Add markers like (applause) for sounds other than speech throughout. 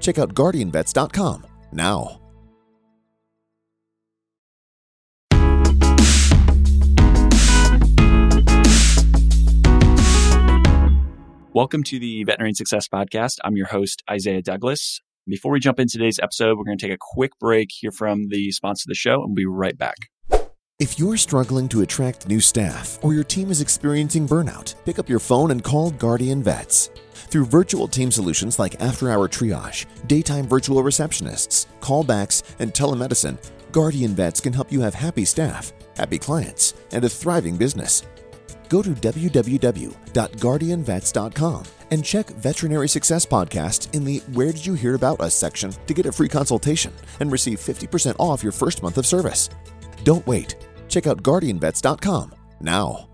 Check out guardianvets.com now. Welcome to the Veterinary Success Podcast. I'm your host, Isaiah Douglas. Before we jump into today's episode, we're going to take a quick break, hear from the sponsor of the show, and we'll be right back. If you're struggling to attract new staff or your team is experiencing burnout, pick up your phone and call Guardian Vets. Through virtual team solutions like after hour triage, daytime virtual receptionists, callbacks, and telemedicine, Guardian Vets can help you have happy staff, happy clients, and a thriving business. Go to www.guardianvets.com and check Veterinary Success Podcast in the Where Did You Hear About Us section to get a free consultation and receive 50% off your first month of service. Don't wait. Check out guardianvets.com now.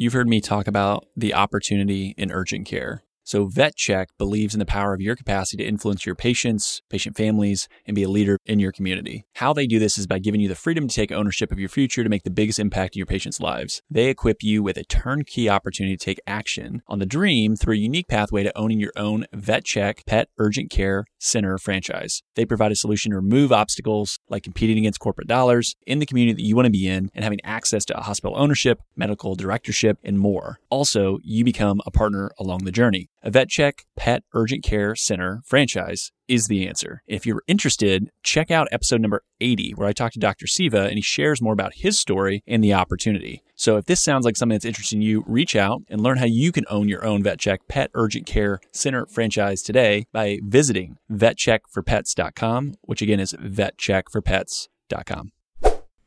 You've heard me talk about the opportunity in urgent care. So, VetCheck believes in the power of your capacity to influence your patients, patient families, and be a leader in your community. How they do this is by giving you the freedom to take ownership of your future to make the biggest impact in your patients' lives. They equip you with a turnkey opportunity to take action on the dream through a unique pathway to owning your own VetCheck Pet Urgent Care Center franchise. They provide a solution to remove obstacles like competing against corporate dollars in the community that you want to be in and having access to hospital ownership, medical directorship, and more. Also, you become a partner along the journey. A VetCheck Pet Urgent Care Center franchise is the answer. If you're interested, check out episode number 80, where I talk to Dr. Siva and he shares more about his story and the opportunity. So if this sounds like something that's interesting to you, reach out and learn how you can own your own VetCheck Pet Urgent Care Center franchise today by visiting vetcheckforpets.com, which again is vetcheckforpets.com.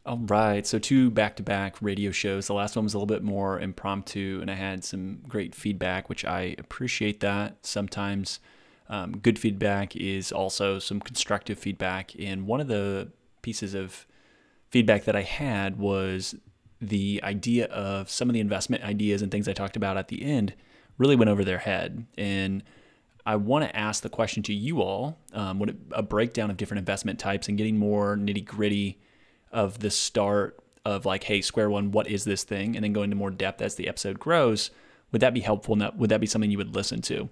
All right. So, two back to back radio shows. The last one was a little bit more impromptu, and I had some great feedback, which I appreciate that. Sometimes um, good feedback is also some constructive feedback. And one of the pieces of feedback that I had was the idea of some of the investment ideas and things I talked about at the end really went over their head. And I want to ask the question to you all um, what a breakdown of different investment types and getting more nitty gritty of the start of like, hey, square one, what is this thing? And then go into more depth as the episode grows. Would that be helpful? Would that be something you would listen to?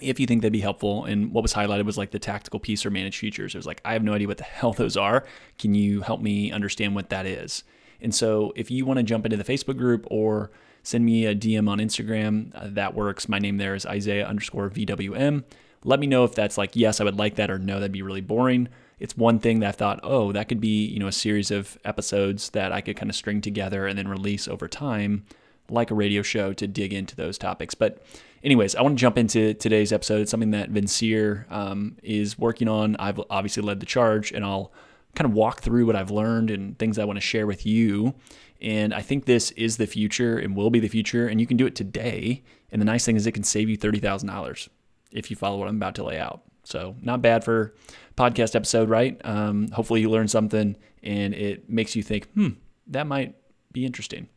If you think that'd be helpful, and what was highlighted was like the tactical piece or managed futures. It was like, I have no idea what the (laughs) hell those are. Can you help me understand what that is? And so, if you want to jump into the Facebook group or send me a DM on Instagram, uh, that works. My name there is Isaiah underscore VWM. Let me know if that's like, yes, I would like that, or no, that'd be really boring it's one thing that I thought, oh, that could be, you know, a series of episodes that I could kind of string together and then release over time, like a radio show to dig into those topics. But anyways, I want to jump into today's episode. It's something that Vincere um, is working on. I've obviously led the charge, and I'll kind of walk through what I've learned and things I want to share with you. And I think this is the future and will be the future, and you can do it today. And the nice thing is, it can save you thirty thousand dollars if you follow what I'm about to lay out. So not bad for podcast episode, right? Um, hopefully you learn something and it makes you think, hmm, that might be interesting.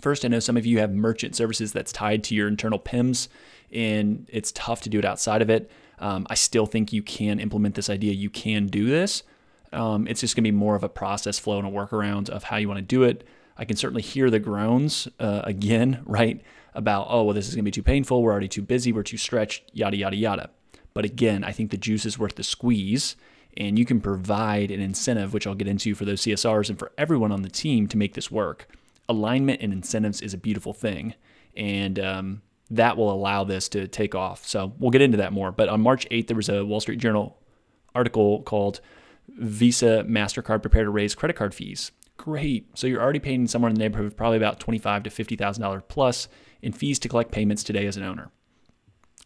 First, I know some of you have merchant services that's tied to your internal PIMS, and it's tough to do it outside of it. Um, I still think you can implement this idea. You can do this. Um, it's just going to be more of a process flow and a workaround of how you want to do it. I can certainly hear the groans uh, again, (laughs) right? About, oh, well, this is going to be too painful. We're already too busy. We're too stretched, yada, yada, yada. But again, I think the juice is worth the squeeze. And you can provide an incentive, which I'll get into for those CSRs and for everyone on the team to make this work. Alignment and incentives is a beautiful thing. And um, that will allow this to take off. So we'll get into that more. But on March 8th, there was a Wall Street Journal article called Visa, MasterCard prepare to raise credit card fees. Great. So you're already paying somewhere in the neighborhood of probably about 25 to $50,000 plus in fees to collect payments today as an owner.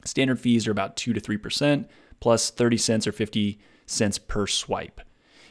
Standard fees are about 2 to 3% plus 30 cents or 50 cents per swipe.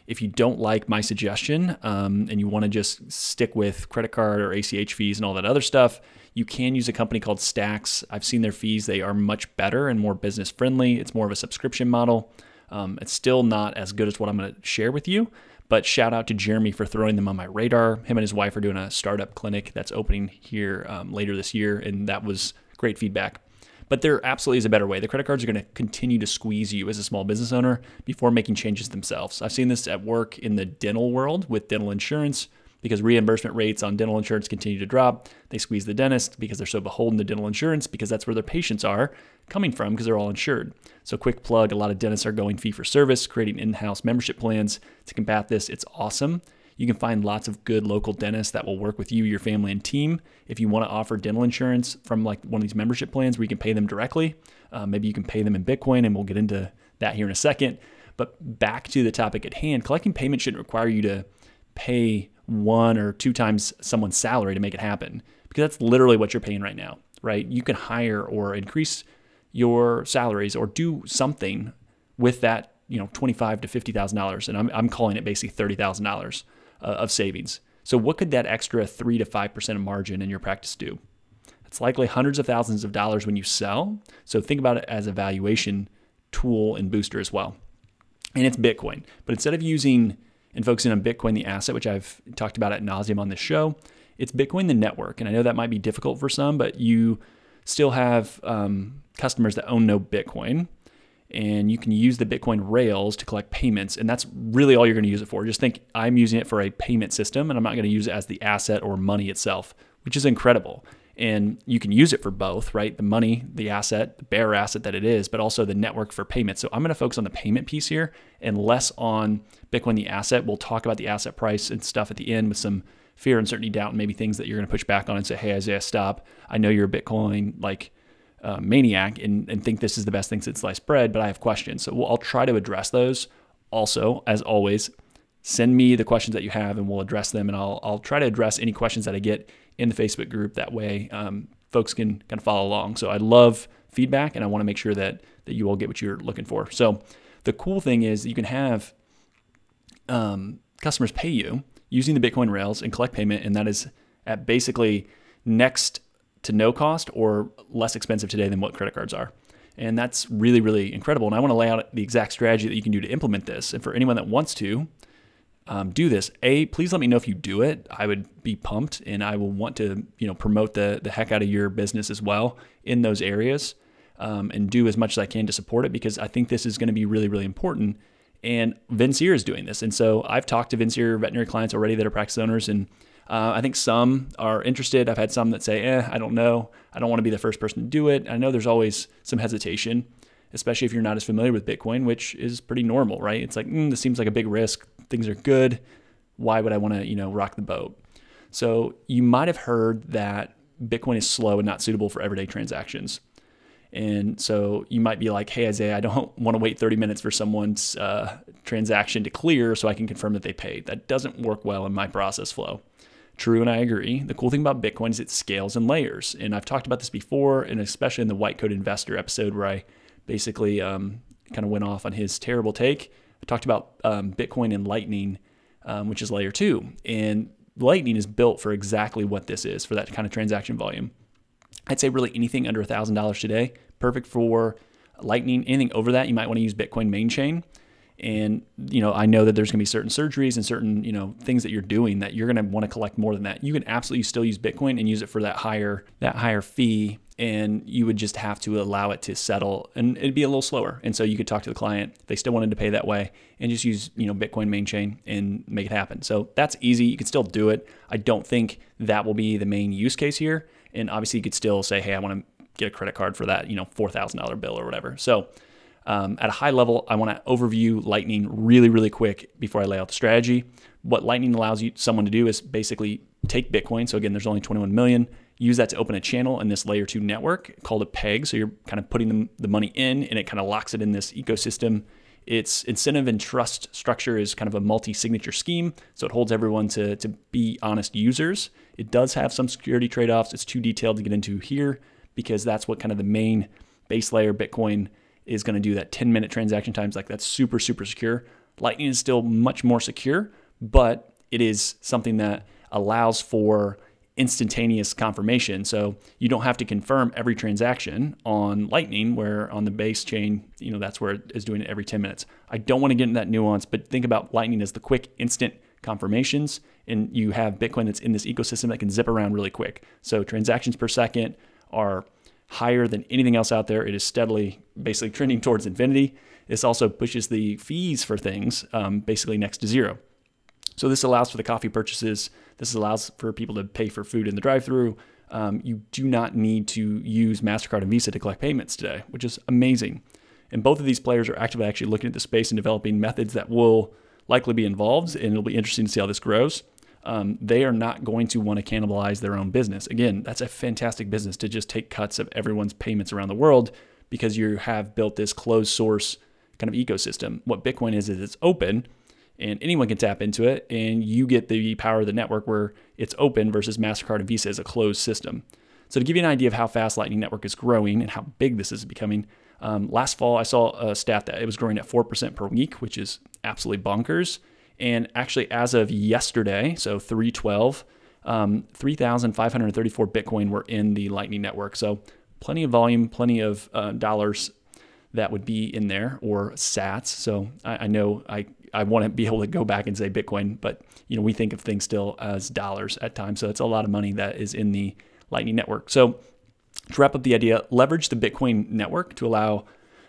If you don't like my suggestion um, and you want to just stick with credit card or ACH fees and all that other stuff, You can use a company called Stax. I've seen their fees, they are much better and more business friendly. It's more of a subscription model. Um, it's still not as good as what I'm going to share with you, but shout out to Jeremy for throwing them on my radar. Him and his wife are doing a startup clinic that's opening here um, later this year, and that was great feedback. But there absolutely is a better way. The credit cards are going to continue to squeeze you as a small business owner before making changes themselves. I've seen this at work in the dental world with dental insurance because reimbursement rates on dental insurance continue to drop. They squeeze the dentist because they're so beholden to dental insurance because that's where their patients are coming from because they're all insured. So, quick plug a lot of dentists are going fee for service, creating in house membership plans to combat this. It's awesome. You can find lots of good local dentists that will work with you, your family, and team. If you want to offer dental insurance from like one of these membership plans where you can pay them directly, uh, maybe you can pay them in Bitcoin, and we'll get into that here in a second. But back to the topic at hand, collecting payment shouldn't require you to pay one or two times someone's salary to make it happen because that's literally what you're paying right now, right? You can hire or increase your salaries or do something with that, you know, twenty-five to fifty thousand dollars, and I'm I'm calling it basically thirty thousand uh, of savings. So what could that extra three to five percent of margin in your practice do? It's likely hundreds of thousands of dollars when you sell. So think about it as a valuation tool and booster as well. And it's Bitcoin, but instead of using and focusing on Bitcoin, the asset, which I've talked about at nauseum on this show. It's Bitcoin, the network. And I know that might be difficult for some, but you still have um, customers that own no Bitcoin. And you can use the Bitcoin rails to collect payments. And that's really all you're going to use it for. Just think I'm using it for a payment system, and I'm not going to use it as the asset or money itself, which is incredible and you can use it for both, right? The money, the asset, the bare asset that it is, but also the network for payments. So I'm going to focus on the payment piece here and less on Bitcoin, the asset. We'll talk about the asset price and stuff at the end with some fear, uncertainty, doubt, and maybe things that you're going to push back on and say, hey, Isaiah, stop. I know you're a Bitcoin like uh, maniac and, and think this is the best thing since sliced bread, but I have questions. So we'll, I'll try to address those. Also, as always, send me the questions that you have and we'll address them. And I'll, I'll try to address any questions that I get in the Facebook group. That way, um, folks can kind of follow along. So I love feedback, and I want to make sure that that you all get what you're looking for. So the cool thing is you can have um, customers pay you using the Bitcoin Rails and collect payment, and that is at basically next to no cost or less expensive today than what credit cards are. And that's really, really incredible. And I want to lay out the exact strategy that you can do to implement this. And for anyone that wants to, um, do this, a please let me know if you do it. I would be pumped, and I will want to you know promote the the heck out of your business as well in those areas, um, and do as much as I can to support it because I think this is going to be really really important. And Vincere is doing this, and so I've talked to Vincere veterinary clients already that are practice owners, and uh, I think some are interested. I've had some that say, "Eh, I don't know. I don't want to be the first person to do it." I know there's always some hesitation especially if you're not as familiar with Bitcoin, which is pretty normal, right? It's like, mm, this seems like a big risk. Things are good. Why would I want to, you know, rock the boat? So you might have heard that Bitcoin is slow and not suitable for everyday transactions. And so you might be like, hey, Isaiah, I don't (laughs) want to wait 30 minutes for someone's uh, transaction to clear so I can confirm that they paid. That doesn't work well in my process flow. True, and I agree. The cool thing about Bitcoin is it scales in layers. And I've talked about this before, and especially in the White Coat Investor episode where I basically um, kind of went off on his terrible take. I talked about um, Bitcoin and Lightning, um, which is layer two. And Lightning is built for exactly what this is for that kind of transaction volume. I'd say really anything under $1,000 today, perfect for Lightning. Anything over that, you might want to use Bitcoin main chain. And you know, I know that there's going to be certain surgeries and certain you know things that you're doing that you're going to want to collect more than that. You can absolutely still use Bitcoin and use it for that higher that higher fee and you would just have to allow it to settle and it'd be a little slower. And so you could talk to the client they still wanted to pay that way and just use you know bitcoin main chain and make it happen. So that's easy you can still do it. I don't think that will be the main use case here and obviously you could still say hey i want to get a credit card for that you know $4000 bill or whatever. So um, at a high level i want to overview lightning really really quick before i lay out the strategy what lightning allows you someone to do is basically take bitcoin so again there's only 21 million use that to open a channel in this layer two network called a peg. So you're kind of putting the, the money in and it kind of locks it in this ecosystem. Its incentive and trust structure is kind of a multi signature scheme. So it holds everyone to, to be honest users. It does have some security trade offs. It's too detailed to get into here because that's what kind of the main base layer Bitcoin is going to do that 10 minute transaction times. Like that's super, super secure. Lightning is still much more secure, but it is something that allows for instantaneous confirmation. So you don't have to confirm every transaction on Lightning, where on the base chain, you know, that's where it is doing it every 10 minutes. I don't want to get into that nuance, but think about Lightning as the quick instant confirmations. And you have Bitcoin that's in this ecosystem that can zip around really quick. So transactions per second are higher than anything else out there. It is steadily basically trending towards infinity. This also pushes the fees for things um, basically next to zero. So this allows for the coffee purchases. This allows for people to pay for food in the drive-through. Um, you do not need to use Mastercard and Visa to collect payments today, which is amazing. And both of these players are actively actually looking at the space and developing methods that will likely be involved, and it'll be interesting to see how this grows. Um, they are not going to want to cannibalize their own business. Again, that's a fantastic business to just take cuts of everyone's payments around the world because you have built this closed source kind of ecosystem. What Bitcoin is is it's open and anyone can tap into it and you get the power of the network where it's open versus MasterCard and Visa is a closed system. So to give you an idea of how fast Lightning Network is growing and how big this is becoming, um, last fall I saw a stat that it was growing at 4% per week, which is absolutely bonkers. And actually, as of yesterday, so 312, um, 3,534 Bitcoin were in the Lightning Network. So plenty of volume, plenty of uh, dollars that would be in there or sats. So I, I, know I, I want to be able to go back and say Bitcoin, but you know we think of things still as dollars at times. So it's a lot of money that is in the Lightning Network. So to wrap up the idea, leverage the Bitcoin network to allow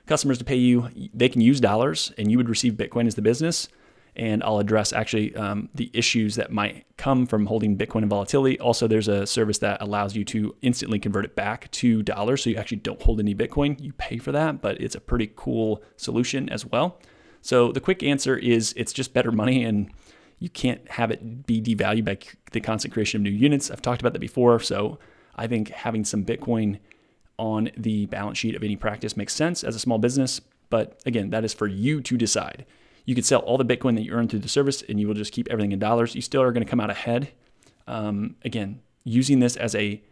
customers to pay you. They can use dollars, and you would receive Bitcoin as the business and I'll address actually um, the issues that might come from holding Bitcoin and volatility. Also, there's a service that allows you to instantly convert it back to dollars, so you actually don't hold any Bitcoin. You pay for that, but it's a pretty cool solution as well. So the quick answer is it's just better money, and you can't have it be devalued by the constant creation of new units. I've talked about that before, so I think having some Bitcoin on the balance sheet of any practice makes sense as a small business. But again, that is for you to decide. You could sell all the Bitcoin that you earn through the service and you will just keep everything in dollars. You still are going to come out ahead. Um, again, using this as a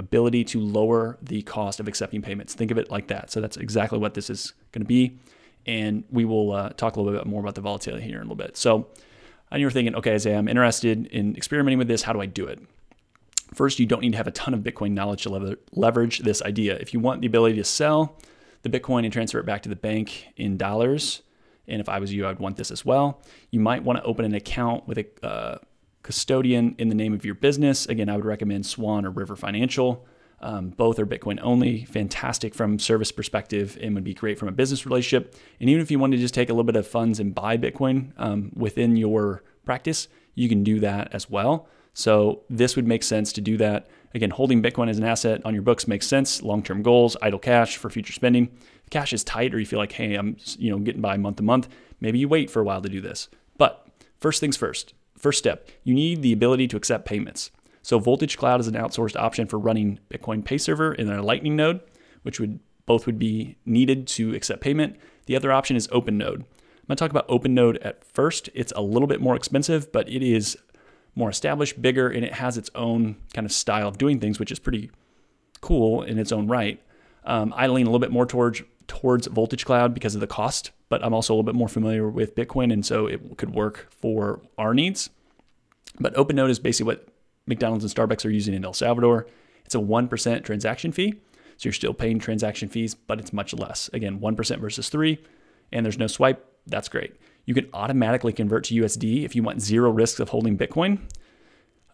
ability to lower the cost of accepting payments. Think of it like that. So that's exactly what this is going to be. And we will uh, talk a little bit more about the volatility here in a little bit. So, and you're thinking, okay, Isaiah, I'm interested in experimenting with this. How do I do it? First, you don't need to have a ton of Bitcoin knowledge to leverage this idea. If you want the ability to sell the Bitcoin and transfer it back to the bank in dollars, and if I was you, I would want this as well. You might want to open an account with a uh, custodian in the name of your business. Again, I would recommend Swan or River Financial. Um, both are Bitcoin only, fantastic from service perspective, and would be great from a business relationship. And even if you want to just take a little bit of funds and buy Bitcoin um, within your practice, you can do that as well. So this would make sense to do that. Again, holding Bitcoin as an asset on your books makes sense. Long-term goals, idle cash for future spending cash is tight or you feel like, hey, I'm you know getting by month to month, maybe you wait for a while to do this. But first things first, first step, you need the ability to accept payments. So Voltage Cloud is an outsourced option for running Bitcoin Pay Server in a Lightning node, which would both would be needed to accept payment. The other option is OpenNode. I'm going to talk about OpenNode at first. It's a little bit more expensive, but it is more established, bigger, and it has its own kind of style of doing things, which is pretty cool in its own right. Um, I lean a little bit more towards towards Voltage Cloud because of the cost, but I'm also a little bit more familiar with Bitcoin, and so it could work for our needs. But OpenNode is basically what McDonald's and Starbucks are using in El Salvador. It's a 1% transaction fee. So you're still paying transaction fees, but it's much less. Again, 1% versus 3 and there's no swipe. That's great. You can automatically convert to USD if you want zero risks of holding Bitcoin.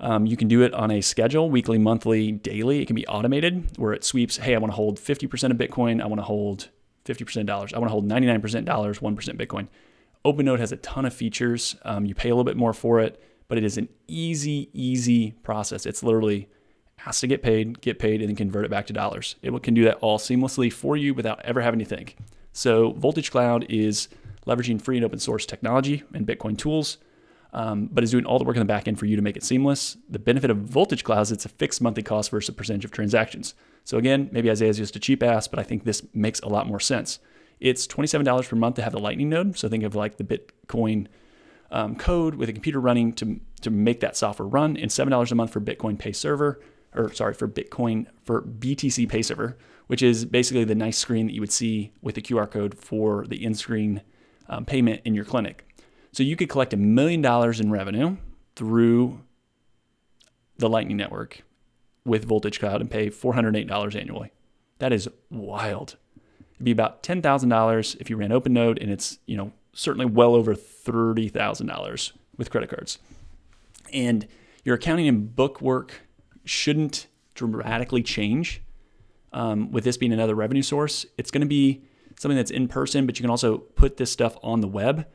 Um, you can do it on a schedule, weekly, monthly, daily. It can be automated where it sweeps, hey, I want to hold 50% of Bitcoin. I want to hold 50% dollars. I want to hold 99% dollars, 1% Bitcoin. OpenNode has a ton of features. Um, you pay a little bit more for it, but it is an easy, easy process. It's literally has to get paid, get paid, and then convert it back to dollars. It can do that all seamlessly for you without ever having to think. So Voltage Cloud is leveraging free and open source technology and Bitcoin tools um, but is doing all the work in the back end for you to make it seamless. The benefit of Voltage Cloud is it's a fixed monthly cost versus a percentage of transactions. So again, maybe Isaiah's just a cheap ass, but I think this makes a lot more sense. It's $27 per month to have the Lightning node. So think of like the Bitcoin um, code with a computer running to, to make that software run, and $7 a month for Bitcoin Pay Server, or sorry, for Bitcoin, for BTC Pay Server, which is basically the nice screen that you would see with the QR code for the in screen um, payment in your clinic. So you could collect a million dollars in revenue through the Lightning Network with Voltage Cloud and pay $408 annually. That is wild. It'd be about $10,000 if you ran OpenNode, and it's, you know, certainly well over $30,000 with credit cards. And your accounting and book work shouldn't dramatically change um, with this being another revenue source. It's going to be something that's in person, but you can also put this stuff on the web.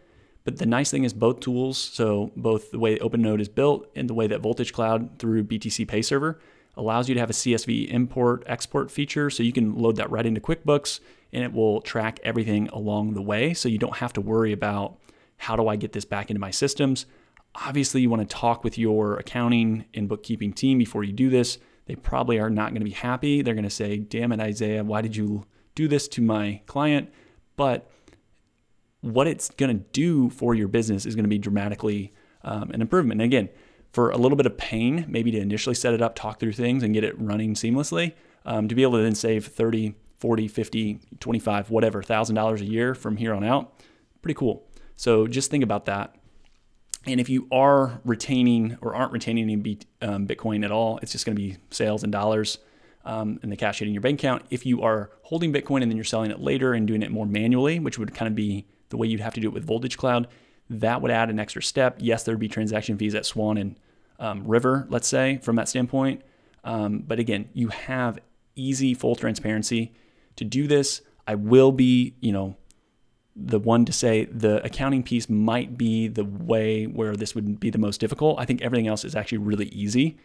But the nice thing is both tools, so both the way OpenNode is built and the way that Voltage Cloud through BTC Pay Server allows you to have a CSV import export feature so you can load that right into QuickBooks and it will track everything along the way so you don't have to worry about how do I get this back into my systems. Obviously, you want to talk with your accounting and bookkeeping team before you do this. They probably are not going to be happy. They're going to say, "Damn it, Isaiah, why did you do this to my client?" But what it's going to do for your business is going to be dramatically um, an improvement. And again, for a little bit of pain, maybe to initially set it up, talk through things, and get it running seamlessly, um, to be able to then save 30, 40, 50, 25, whatever, thousand dollars a year from here on out, pretty cool. So just think about that. And if you are retaining or aren't retaining any um, Bitcoin at all, it's just going to be sales in dollars um, and the cash hitting your bank account. If you are holding Bitcoin and then you're selling it later and doing it more manually, which would kind of be the way you'd have to do it with Voltage Cloud, that would add an extra step. Yes, there would be transaction fees at Swan and um, River, let's say, from that standpoint. Um, but again, you have easy, full transparency to do this. I will be, you know, the one to say the accounting piece might be the way where this would be the most difficult. I think everything else is actually really easy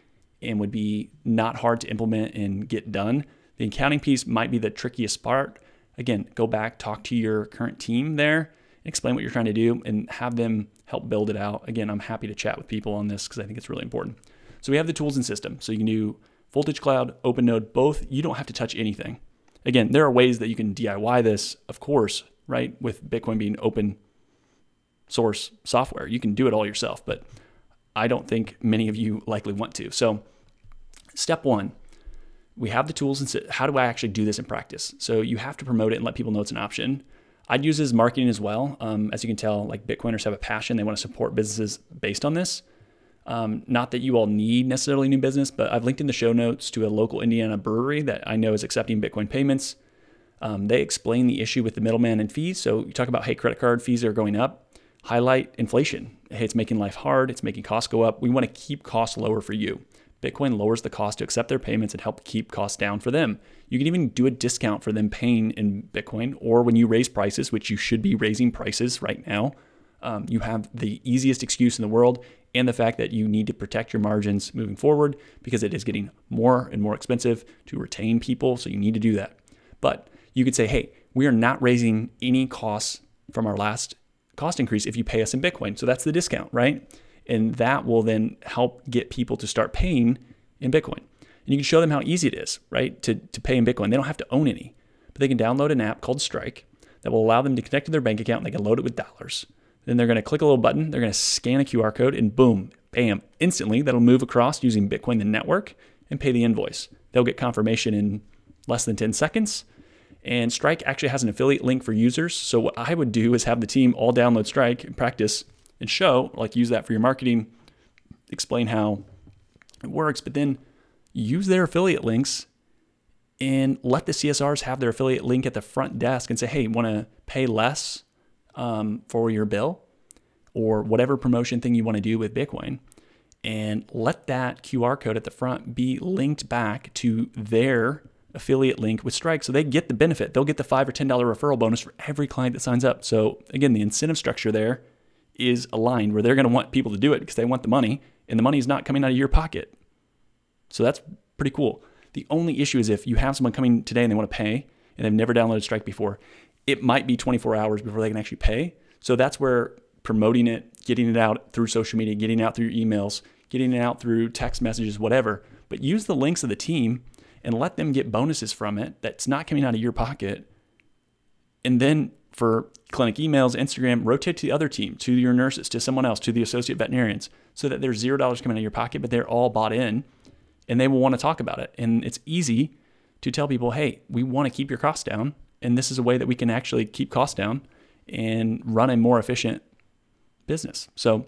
and would be not hard to implement and get done. The accounting piece might be the trickiest part. Again, go back, talk to your current team there, explain what you're trying to do, and have them help build it out. Again, I'm happy to chat with people on this because I think it's really important. So we have the tools and system. So you can do Voltage Cloud, Open Node, both. You don't have to touch anything. Again, there are ways that you can DIY this, of course, right? With Bitcoin being open source software, you can do it all yourself, but I don't think many of you likely want to. So, step one, we have the tools and how do I actually do this in practice? So, you have to promote it and let people know it's an option. I'd use this marketing as well. Um, as you can tell, like Bitcoiners have a passion; they want to support businesses based on this. Um, not that you all need necessarily new business, but I've linked in the show notes to a local Indiana brewery that I know is accepting Bitcoin payments. Um, they explain the issue with the middleman and fees. So you talk about, hey, credit card fees are going up. Highlight inflation. Hey, it's making life hard. It's making costs go up. We want to keep costs lower for you. Bitcoin lowers the cost to accept their payments and help keep costs down for them. You can even do a discount for them paying in Bitcoin, or when you raise prices, which you should be raising prices right now, um, you have the easiest excuse in the world and the fact that you need to protect your margins moving forward because it is getting more and more expensive to retain people. So you need to do that. But you could say, hey, we are not raising any costs from our last cost increase if you pay us in Bitcoin. So that's the discount, right? And that will then help get people to start paying in Bitcoin. And you can show them how easy it is, right, to, to pay in Bitcoin. They don't have to own any, but they can download an app called Strike that will allow them to connect to their bank account and they can load it with dollars. Then they're going to click a little button, they're going to scan a QR code, and boom, bam, instantly that'll move across using Bitcoin, the network, and pay the invoice. They'll get confirmation in less than 10 seconds and Strike actually has an affiliate link for users. So what I would do is have the team all download Strike and practice and show, like use that for your marketing, explain how it works, but then use their affiliate links and let the CSRs have their affiliate link at the front desk and say, hey, want to pay less um, for your bill or whatever promotion thing you want to do with Bitcoin. And let that QR code at the front be linked back to their affiliate link with Strike so they get the benefit. They'll get the 5 or $10 referral bonus for every client that signs up. So again, the incentive structure there is aligned where they're going to want people to do it because they want the money and the money is not coming out of your pocket. So that's pretty cool. The only issue is if you have someone coming today and they want to pay and they've never downloaded Strike before, it might be 24 hours before they can actually pay. So that's where promoting it, getting it out through social media, getting it out through emails, getting it out through text messages, whatever. But use the links of the team and let them get bonuses from it that's not coming out of your pocket. And then for clinic emails, Instagram, rotate to the other team, to your nurses, to someone else, to the associate veterinarians, so that there's zero dollars coming out of your pocket, but they're all bought in and they will want to talk about it. And it's easy to tell people, hey, we want to keep your costs down. And this is a way that we can actually keep costs down and run a more efficient business. So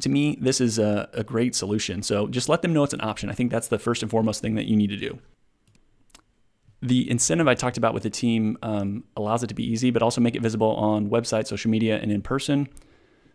to me, this is a, a great solution. So just let them know it's an option. I think that's the first and foremost thing that you need to do. The incentive I talked about with the team um, allows it to be easy, but also make it visible on website, social media, and in person.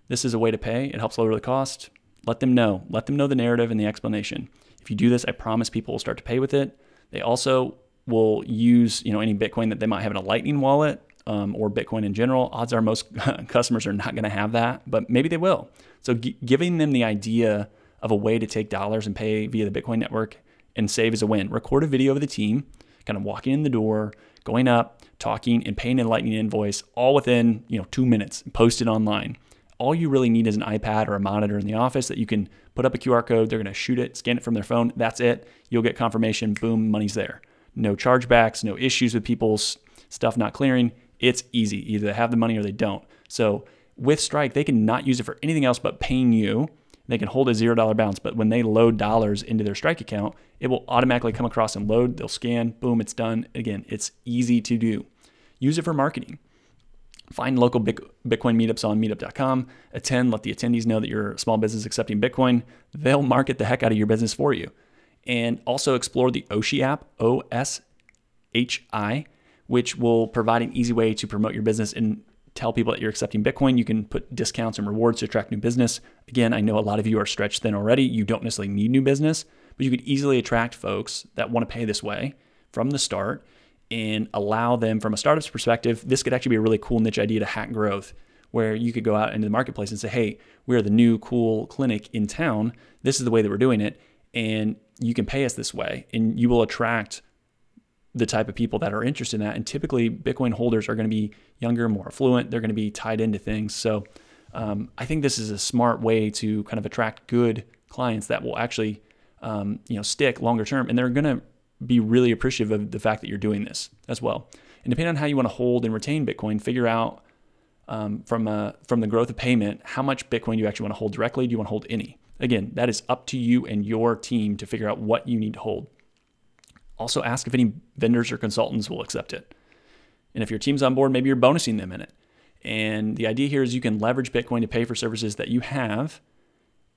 This is a way to pay. It helps lower the cost. Let them know. Let them know the narrative and the explanation. If you do this, I promise people will start to pay with it. They also will use you know any Bitcoin that they might have in a Lightning wallet um, or Bitcoin in general. Odds are most (laughs) customers are not going to have that, but maybe they will. So g- giving them the idea of a way to take dollars and pay via the Bitcoin network and save is a win. Record a video of the team kind of walking in the door, going up, talking, and paying a Lightning invoice all within you know two minutes. Post it online. All you really need is an iPad or a monitor in the office that you can put up a QR code. They're going to shoot it, scan it from their phone. That's it. You'll get confirmation. Boom, money's there. No chargebacks, no issues with people's stuff not clearing. It's easy. Either they have the money or they don't. So with Strike, they can not use it for anything else but paying you. They can hold a zero dollar balance, but when they load dollars into their Strike account, it will automatically come across and load. They'll scan, boom, it's done. Again, it's easy to do. Use it for marketing. Find local Bitcoin meetups on meetup.com. Attend, let the attendees know that you're a small business accepting Bitcoin. They'll market the heck out of your business for you. And also explore the Oshi app, O S H I, which will provide an easy way to promote your business and tell people that you're accepting Bitcoin. You can put discounts and rewards to attract new business. Again, I know a lot of you are stretched thin already. You don't necessarily need new business, but you could easily attract folks that want to pay this way from the start and allow them from a startup's perspective. This could actually be a really cool niche idea to hack growth where you could go out into the marketplace and say, hey, we're the new cool clinic in town. This is the way that we're doing it. And you can pay us this way. And you will attract the type of people that are interested in that. And typically, Bitcoin holders are going to be younger, more affluent. They're going to be tied into things. So um, I think this is a smart way to kind of attract good clients that will actually, um, you know, stick longer term, and they're going to be really appreciative of the fact that you're doing this as well. And depending on how you want to hold and retain Bitcoin, figure out um, from a, from the growth of payment how much Bitcoin you actually want to hold directly. Do you want to hold any? Again, that is up to you and your team to figure out what you need to hold. Also, ask if any vendors or consultants will accept it. And if your team's on board, maybe you're bonusing them in it. And the idea here is you can leverage Bitcoin to pay for services that you have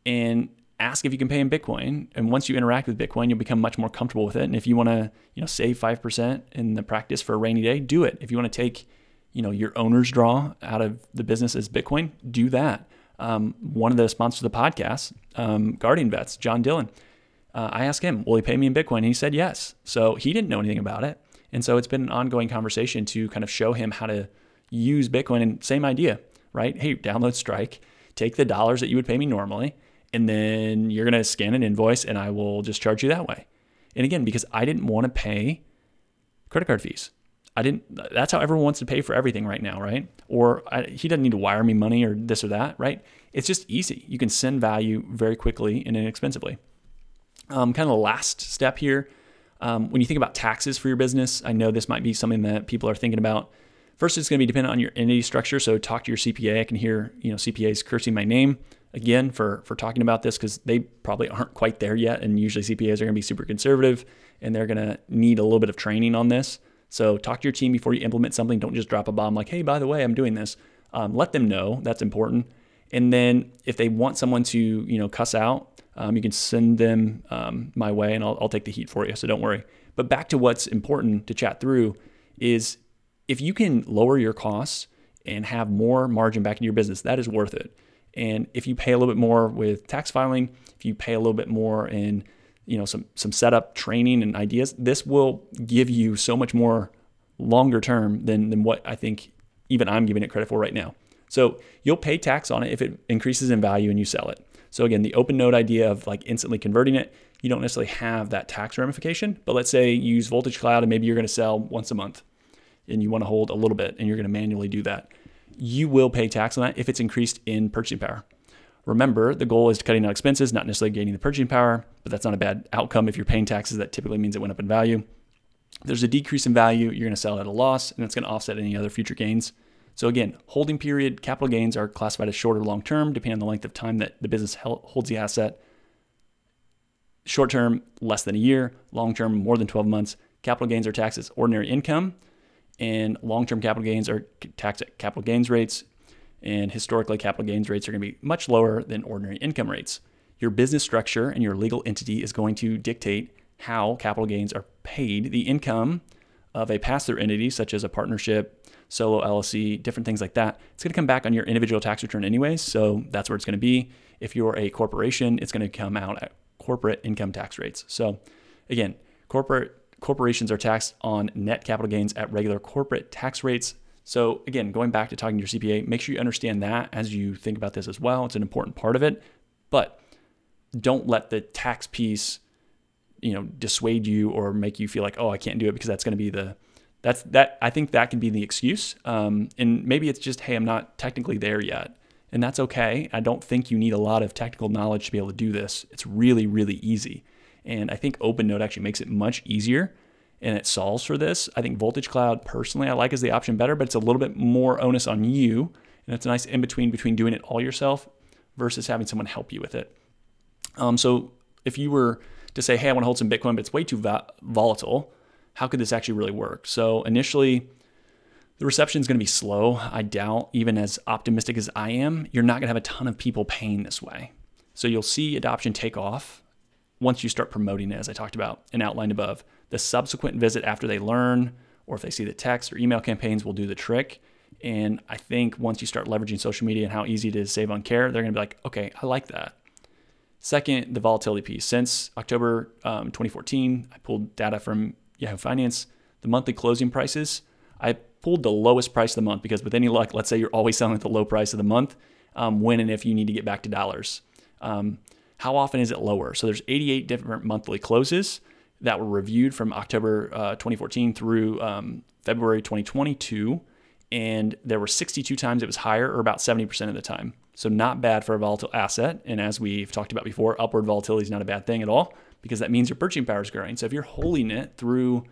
and ask if you can pay in Bitcoin. And once you interact with Bitcoin, you'll become much more comfortable with it. And if you want to, you know, save 5% in the practice for a rainy day, do it. If you want to take, you know, your owner's draw out of the business as Bitcoin, do that. Um, one of the sponsors of the podcast, um, Guardian Vets, John Dillon, uh, I asked him, will he pay me in Bitcoin? And he said yes. So he didn't know anything about it. And so it's been an ongoing conversation to kind of show him how to use Bitcoin. And same idea, right? Hey, download Strike, take the dollars that you would pay me normally, and then you're going to scan an invoice and I will just charge you that way. And again, because I didn't want to pay credit card fees. I didn't, that's how everyone wants to pay for everything right now, right? Or I, he doesn't need to wire me money or this or that, right? It's just easy. You can send value very quickly and inexpensively. Um, kind of the last step here, um, when you think about taxes for your business, I know this might be something that people are thinking about. First, it's going to be dependent on your entity structure. So talk to your CPA. I can hear you know CPAs cursing my name again for for talking about this because they probably aren't quite there yet, and usually CPAs are going to be super conservative and they're going to need a little bit of training on this. So talk to your team before you implement something. Don't just drop a bomb like, "Hey, by the way, I'm doing this." Um, let them know that's important. And then if they want someone to you know cuss out um, you can send them um, my way and I'll, I'll take the heat for you. So don't worry. But back to what's important to chat through is if you can lower your costs and have more margin back in your business, that is worth it. And if you pay a little bit more with tax filing, if you pay a little bit more in you know some some setup training and ideas, this will give you so much more longer term than than what I think even I'm giving it credit for right now. So you'll pay tax on it if it increases in value and you sell it. So again, the open node idea of like instantly converting it, you don't necessarily have that tax ramification. But let's say you use Voltage Cloud and maybe you're going to sell once a month and you want to hold a little bit and you're going to manually do that. You will pay tax on that if it's increased in purchasing power. Remember, the goal is cutting out expenses, not necessarily gaining the purchasing power, but that's not a bad outcome. If you're paying taxes, that typically means it went up in value. If there's a decrease in value, you're going to sell at a loss, and it's going to offset any other future gains. So again, holding period capital gains are classified as short or long term, depending on the length of time that the business holds the asset. Short term, less than a year. Long term, more than 12 months. Capital gains are taxed as ordinary income, and long term capital gains are taxed at capital gains rates. And historically, capital gains rates are going to be much lower than ordinary income rates. Your business structure and your legal entity is going to dictate how capital gains are paid. The income of a pass through entity, such as a partnership, solo LLC, different things like that, it's going to come back on your individual tax return anyways. So that's where it's going to be. If you're a corporation, it's going to come out at corporate income tax rates. So again, corporate corporations are taxed on net capital gains at regular corporate tax rates. So again, going back to talking to your CPA, make sure you understand that as you think about this as well. It's an important part of it, but don't let the tax piece, you know, dissuade you or make you feel like, oh, I can't do it because that's going to be the that's that I think that can be the excuse. Um, and maybe it's just, hey, I'm not technically there yet. And that's okay. I don't think you need a lot of technical knowledge to be able to do this. It's really, really easy. And I think OpenNode actually makes it much easier and it solves for this. I think Voltage Cloud personally I like as the option better, but it's a little bit more onus on you. And it's a nice in between between doing it all yourself versus having someone help you with it. Um, so if you were to say, hey, I want to hold some Bitcoin, but it's way too va- volatile, how could this actually really work? So initially, the reception is going to be slow. I doubt, even as optimistic as I am, you're not going to have a ton of people paying this way. So you'll see adoption take off once you start promoting it, as I talked about and outlined above. The subsequent visit after they learn, or if they see the text or email campaigns, will do the trick. And I think once you start leveraging social media and how easy it is to save on care, they're going to be like, okay, I like that. Second, the volatility piece. Since October um, 2014, I pulled data from Yahoo Finance. The monthly closing prices, I pulled the lowest price of the month because with any luck, let's say you're always (laughs) selling at the low price of the month, um, when and if you need to get back to dollars. Um, how often is it lower? So there's 88 different monthly closes that were reviewed from October uh, 2014 through um, February 2022, and there were 62 times it was higher, or about 70% of the time. So not bad for a volatile asset. And as we've talked about before, upward volatility is not a bad thing at all because that means your purchasing power is growing. So if you're holding it through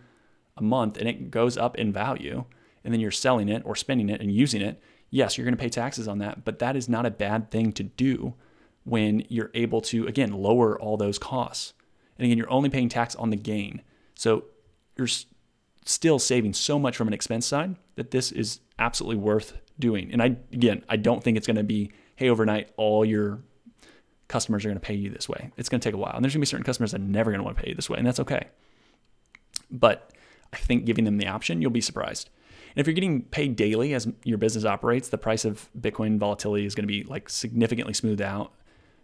a month and it goes up in value, and then you're selling it or spending it and using it, yes, you're going to pay taxes on that, but that is not a bad thing to do when you're able to again lower all those costs. And again, you're only paying tax on the gain. So you're still saving so much from an expense side that this is absolutely worth doing. And I again, I don't think it's going to be hey overnight all your customers are going to pay you this way. It's going to take a while. And there's going to be certain customers that are never going to want to pay you this way, and that's okay. But I think giving them the option, you'll be surprised. And if you're getting paid daily as your business operates, the price of Bitcoin volatility is going to be like significantly smoothed out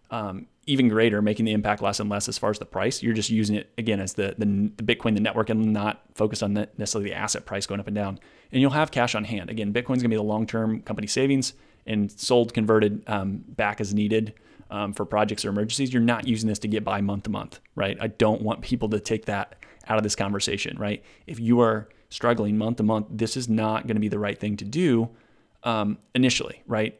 um, even greater, making the impact less and less as far as the price. You're just using it again as the, the, the Bitcoin, the network, and not focused on the, necessarily the asset price going up and down. And you'll have cash on hand. Again, Bitcoin's gonna be the long term company savings and sold, converted um, back as needed um, for projects or emergencies. You're not using this to get by month to month, right? I don't want people to take that out of this conversation, right? If you are struggling month to month, this is not going to be the right thing to do um, initially, right?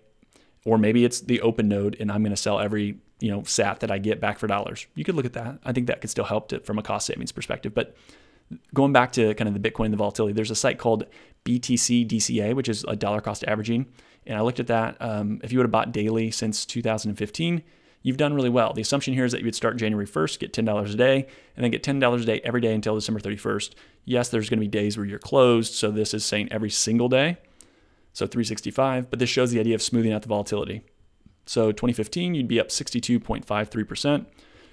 Or maybe it's the open node and I'm going to sell every you know sat that I get back for dollars. You could look at that. I think that could still help to, from a cost savings perspective. But going back to kind of the Bitcoin, the volatility, there's a site called BTC DCA, which is a dollar cost averaging. And I looked at that. Um, if you would have bought daily since 2015, you've done really well. The assumption here is that you would start January 1st, get $10 a day, and then get $10 a day every day until December 31st. Yes, there's going to be days where you're closed. So this is saying every single day. So 365, but this shows the idea of smoothing out the volatility. So 2015, you'd be up 62.53%.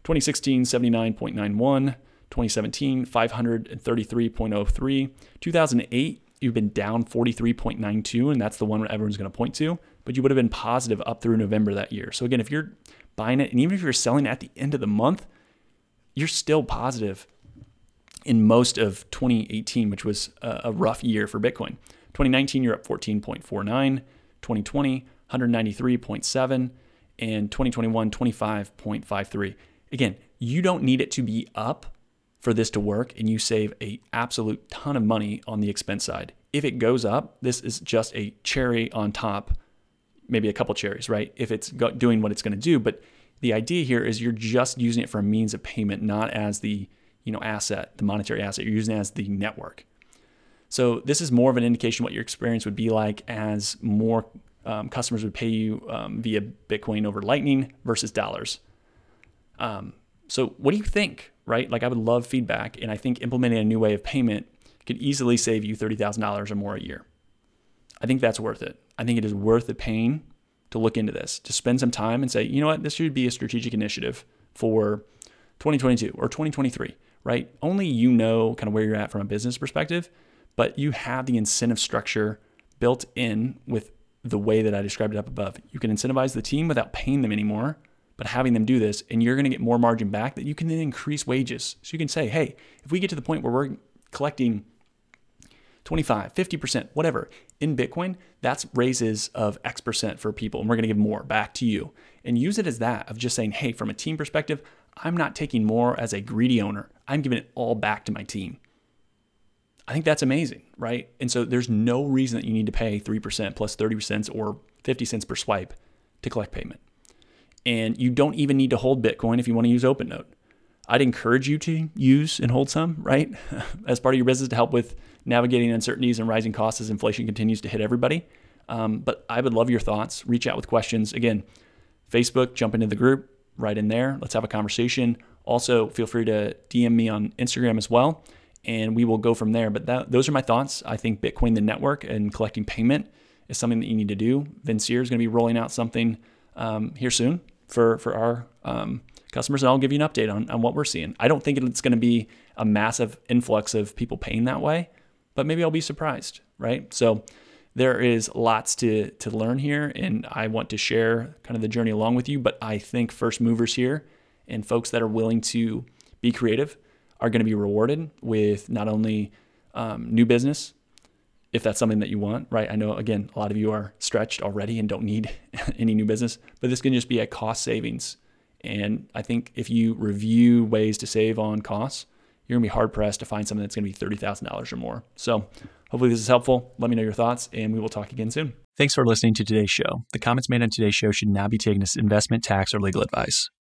2016, 79.91. 2017, 533.03. 2008, you've been down 43.92, and that's the one everyone's going to point to. But you would have been positive up through November that year. So again, if you're buying it, and even if you're selling at the end of the month, you're still positive in most of 2018, which was a rough year for Bitcoin. 2019, you're up 14.49. 2020, 193.7. And 2021, 25.53. Again, you don't need it to be up for this to work and you save a absolute ton of money on the expense side. If it goes up, this is just a cherry on top, maybe a couple cherries, right? If it's doing what it's going to do, but the idea here is you're just using it for a means of payment, not as the you know asset, the monetary asset. You're using it as the network. So this is more of an indication what your experience would be like as more um, customers would pay you um, via Bitcoin over Lightning versus dollars. Um, so what do you think? Right? Like I would love feedback, and I think implementing a new way of payment could easily save you thirty thousand dollars or more a year. I think that's worth it. I think it is worth the pain to look into this, to spend some time and say, you know what, this should be a strategic initiative for 2022 or 2023, right? Only you know kind of where you're at from a business perspective, but you have the incentive structure built in with the way that I described it up above. You can incentivize the team without paying them anymore, but having them do this, and you're going to get more margin back that you can then increase wages. So you can say, hey, if we get to the point where we're collecting 25, 50%, whatever in Bitcoin, that's raises of X percent for people. And we're going to give more back to you. And use it as that of just saying, hey, from a team perspective, I'm not taking more as a greedy owner. I'm giving it all back to my team. I think that's amazing, right? And so there's no reason that you need to pay 3% plus 30 cents or 50 cents per swipe to collect payment. And you don't even need to hold Bitcoin if you want to use OpenNode. I'd encourage you to use and hold some, right? (laughs) As part of your business to help with navigating uncertainties and rising costs as inflation continues to hit everybody. Um, but I would love your thoughts. Reach out with questions. Again, Facebook, jump into the group right in there. Let's have a conversation. Also, feel free to DM me on Instagram as well, and we will go from there. But that, those are my thoughts. I think Bitcoin, the network, and collecting payment is something that you need to do. Vincere is going to be rolling out something um, here soon for for our um, customers, and I'll give you an update on, on what we're seeing. I don't think it's going to be a massive influx of people paying that way, but maybe I'll be surprised, right? So there is lots to to learn here, and I want to share kind of the journey along with you. But I think first movers here and folks that are willing to be creative are going to be rewarded with not only um, new business, if that's something that you want, right? I know again, a lot of you are stretched already and don't need (laughs) any new business, but this can just be a cost savings. And I think if you review ways to save on costs, you're gonna be hard pressed to find something that's gonna be $30,000 or more. So hopefully this is helpful. Let me know your thoughts and we will talk again soon. Thanks for listening to today's show. The comments made on today's show should not be taken as investment, tax, or legal advice.